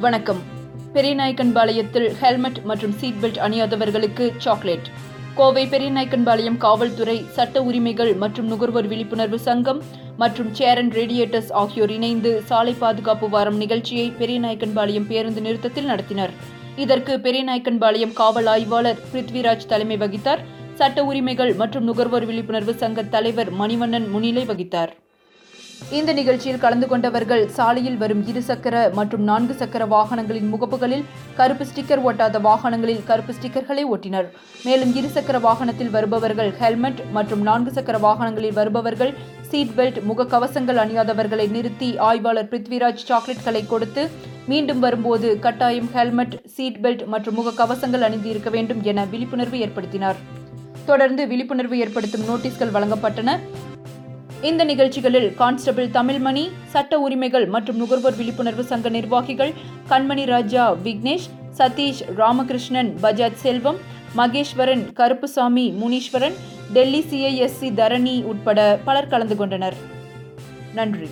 வணக்கம். பெரியநாயக்கன்பாளையத்தில் ஹெல்மெட் மற்றும் சீட் பெல்ட் அணியாதவர்களுக்கு சாக்லேட். கோவை பெரியநாயக்கன்பாளையம் காவல்துறை சட்ட உரிமைகள் மற்றும் நுகர்வோர் விழிப்புணர்வு சங்கம் மற்றும் சேரன் ரேடியேட்டர்ஸ் ஆகியோர் இணைந்து சாலை பாதுகாப்பு வாரம் நிகழ்ச்சியை பெரியநாயக்கன்பாளையம் பேருந்து நிறுத்தத்தில் நடத்தினர். இதற்கு பெரியநாயக்கன்பாளையம் காவல் ஆய்வாளர் பிருத்விராஜ் தலைமை வகித்தார். சட்ட உரிமைகள் மற்றும் நுகர்வோர் விழிப்புணர்வு சங்க தலைவர் மணிவண்ணன் முன்னிலை வகித்தார். இந்த நிகழ்ச்சியில் கலந்து கொண்டவர்கள் சாலையில் வரும் இருசக்கர மற்றும் நான்கு சக்கர வாகனங்களின் முகப்புகளில் கருப்பு ஸ்டிக்கர் ஒட்டாத வாகனங்களில் கருப்பு ஸ்டிக்கர்களை ஒட்டினர். மேலும் இருசக்கர வாகனத்தில் வருபவர்கள் ஹெல்மெட் மற்றும் நான்கு சக்கர வாகனங்களில் வருபவர்கள் சீட் பெல்ட் முகக்கவசங்கள் அணியாதவர்களை நிறுத்தி ஆய்வாளர் பிருத்விராஜ் சாக்லேட்களை கொடுத்து மீண்டும் வரும்போது கட்டாயம் ஹெல்மெட் சீட் பெல்ட் மற்றும் முகக்கவசங்கள் அணிந்து இருக்க வேண்டும் என விழிப்புணர்வு ஏற்படுத்தினார். தொடர்ந்து விழிப்புணர்வு ஏற்படுத்தும் நோட்டீஸ்கள் வழங்கப்பட்டன. இந்த நிகழ்ச்சிகளில் கான்ஸ்டபிள் தமிழ்மணி சட்ட உரிமைகள் மற்றும் நுகர்வோர் விழிப்புணர்வு சங்க நிர்வாகிகள் கண்மணி ராஜா விக்னேஷ் சதீஷ் ராமகிருஷ்ணன் பஜாஜ் செல்வம் மகேஸ்வரன் கருப்புசாமி முனீஸ்வரன் டெல்லி சிஐஎஸ்சி தரணி உட்பட பலர் கலந்து கொண்டனர். நன்றி.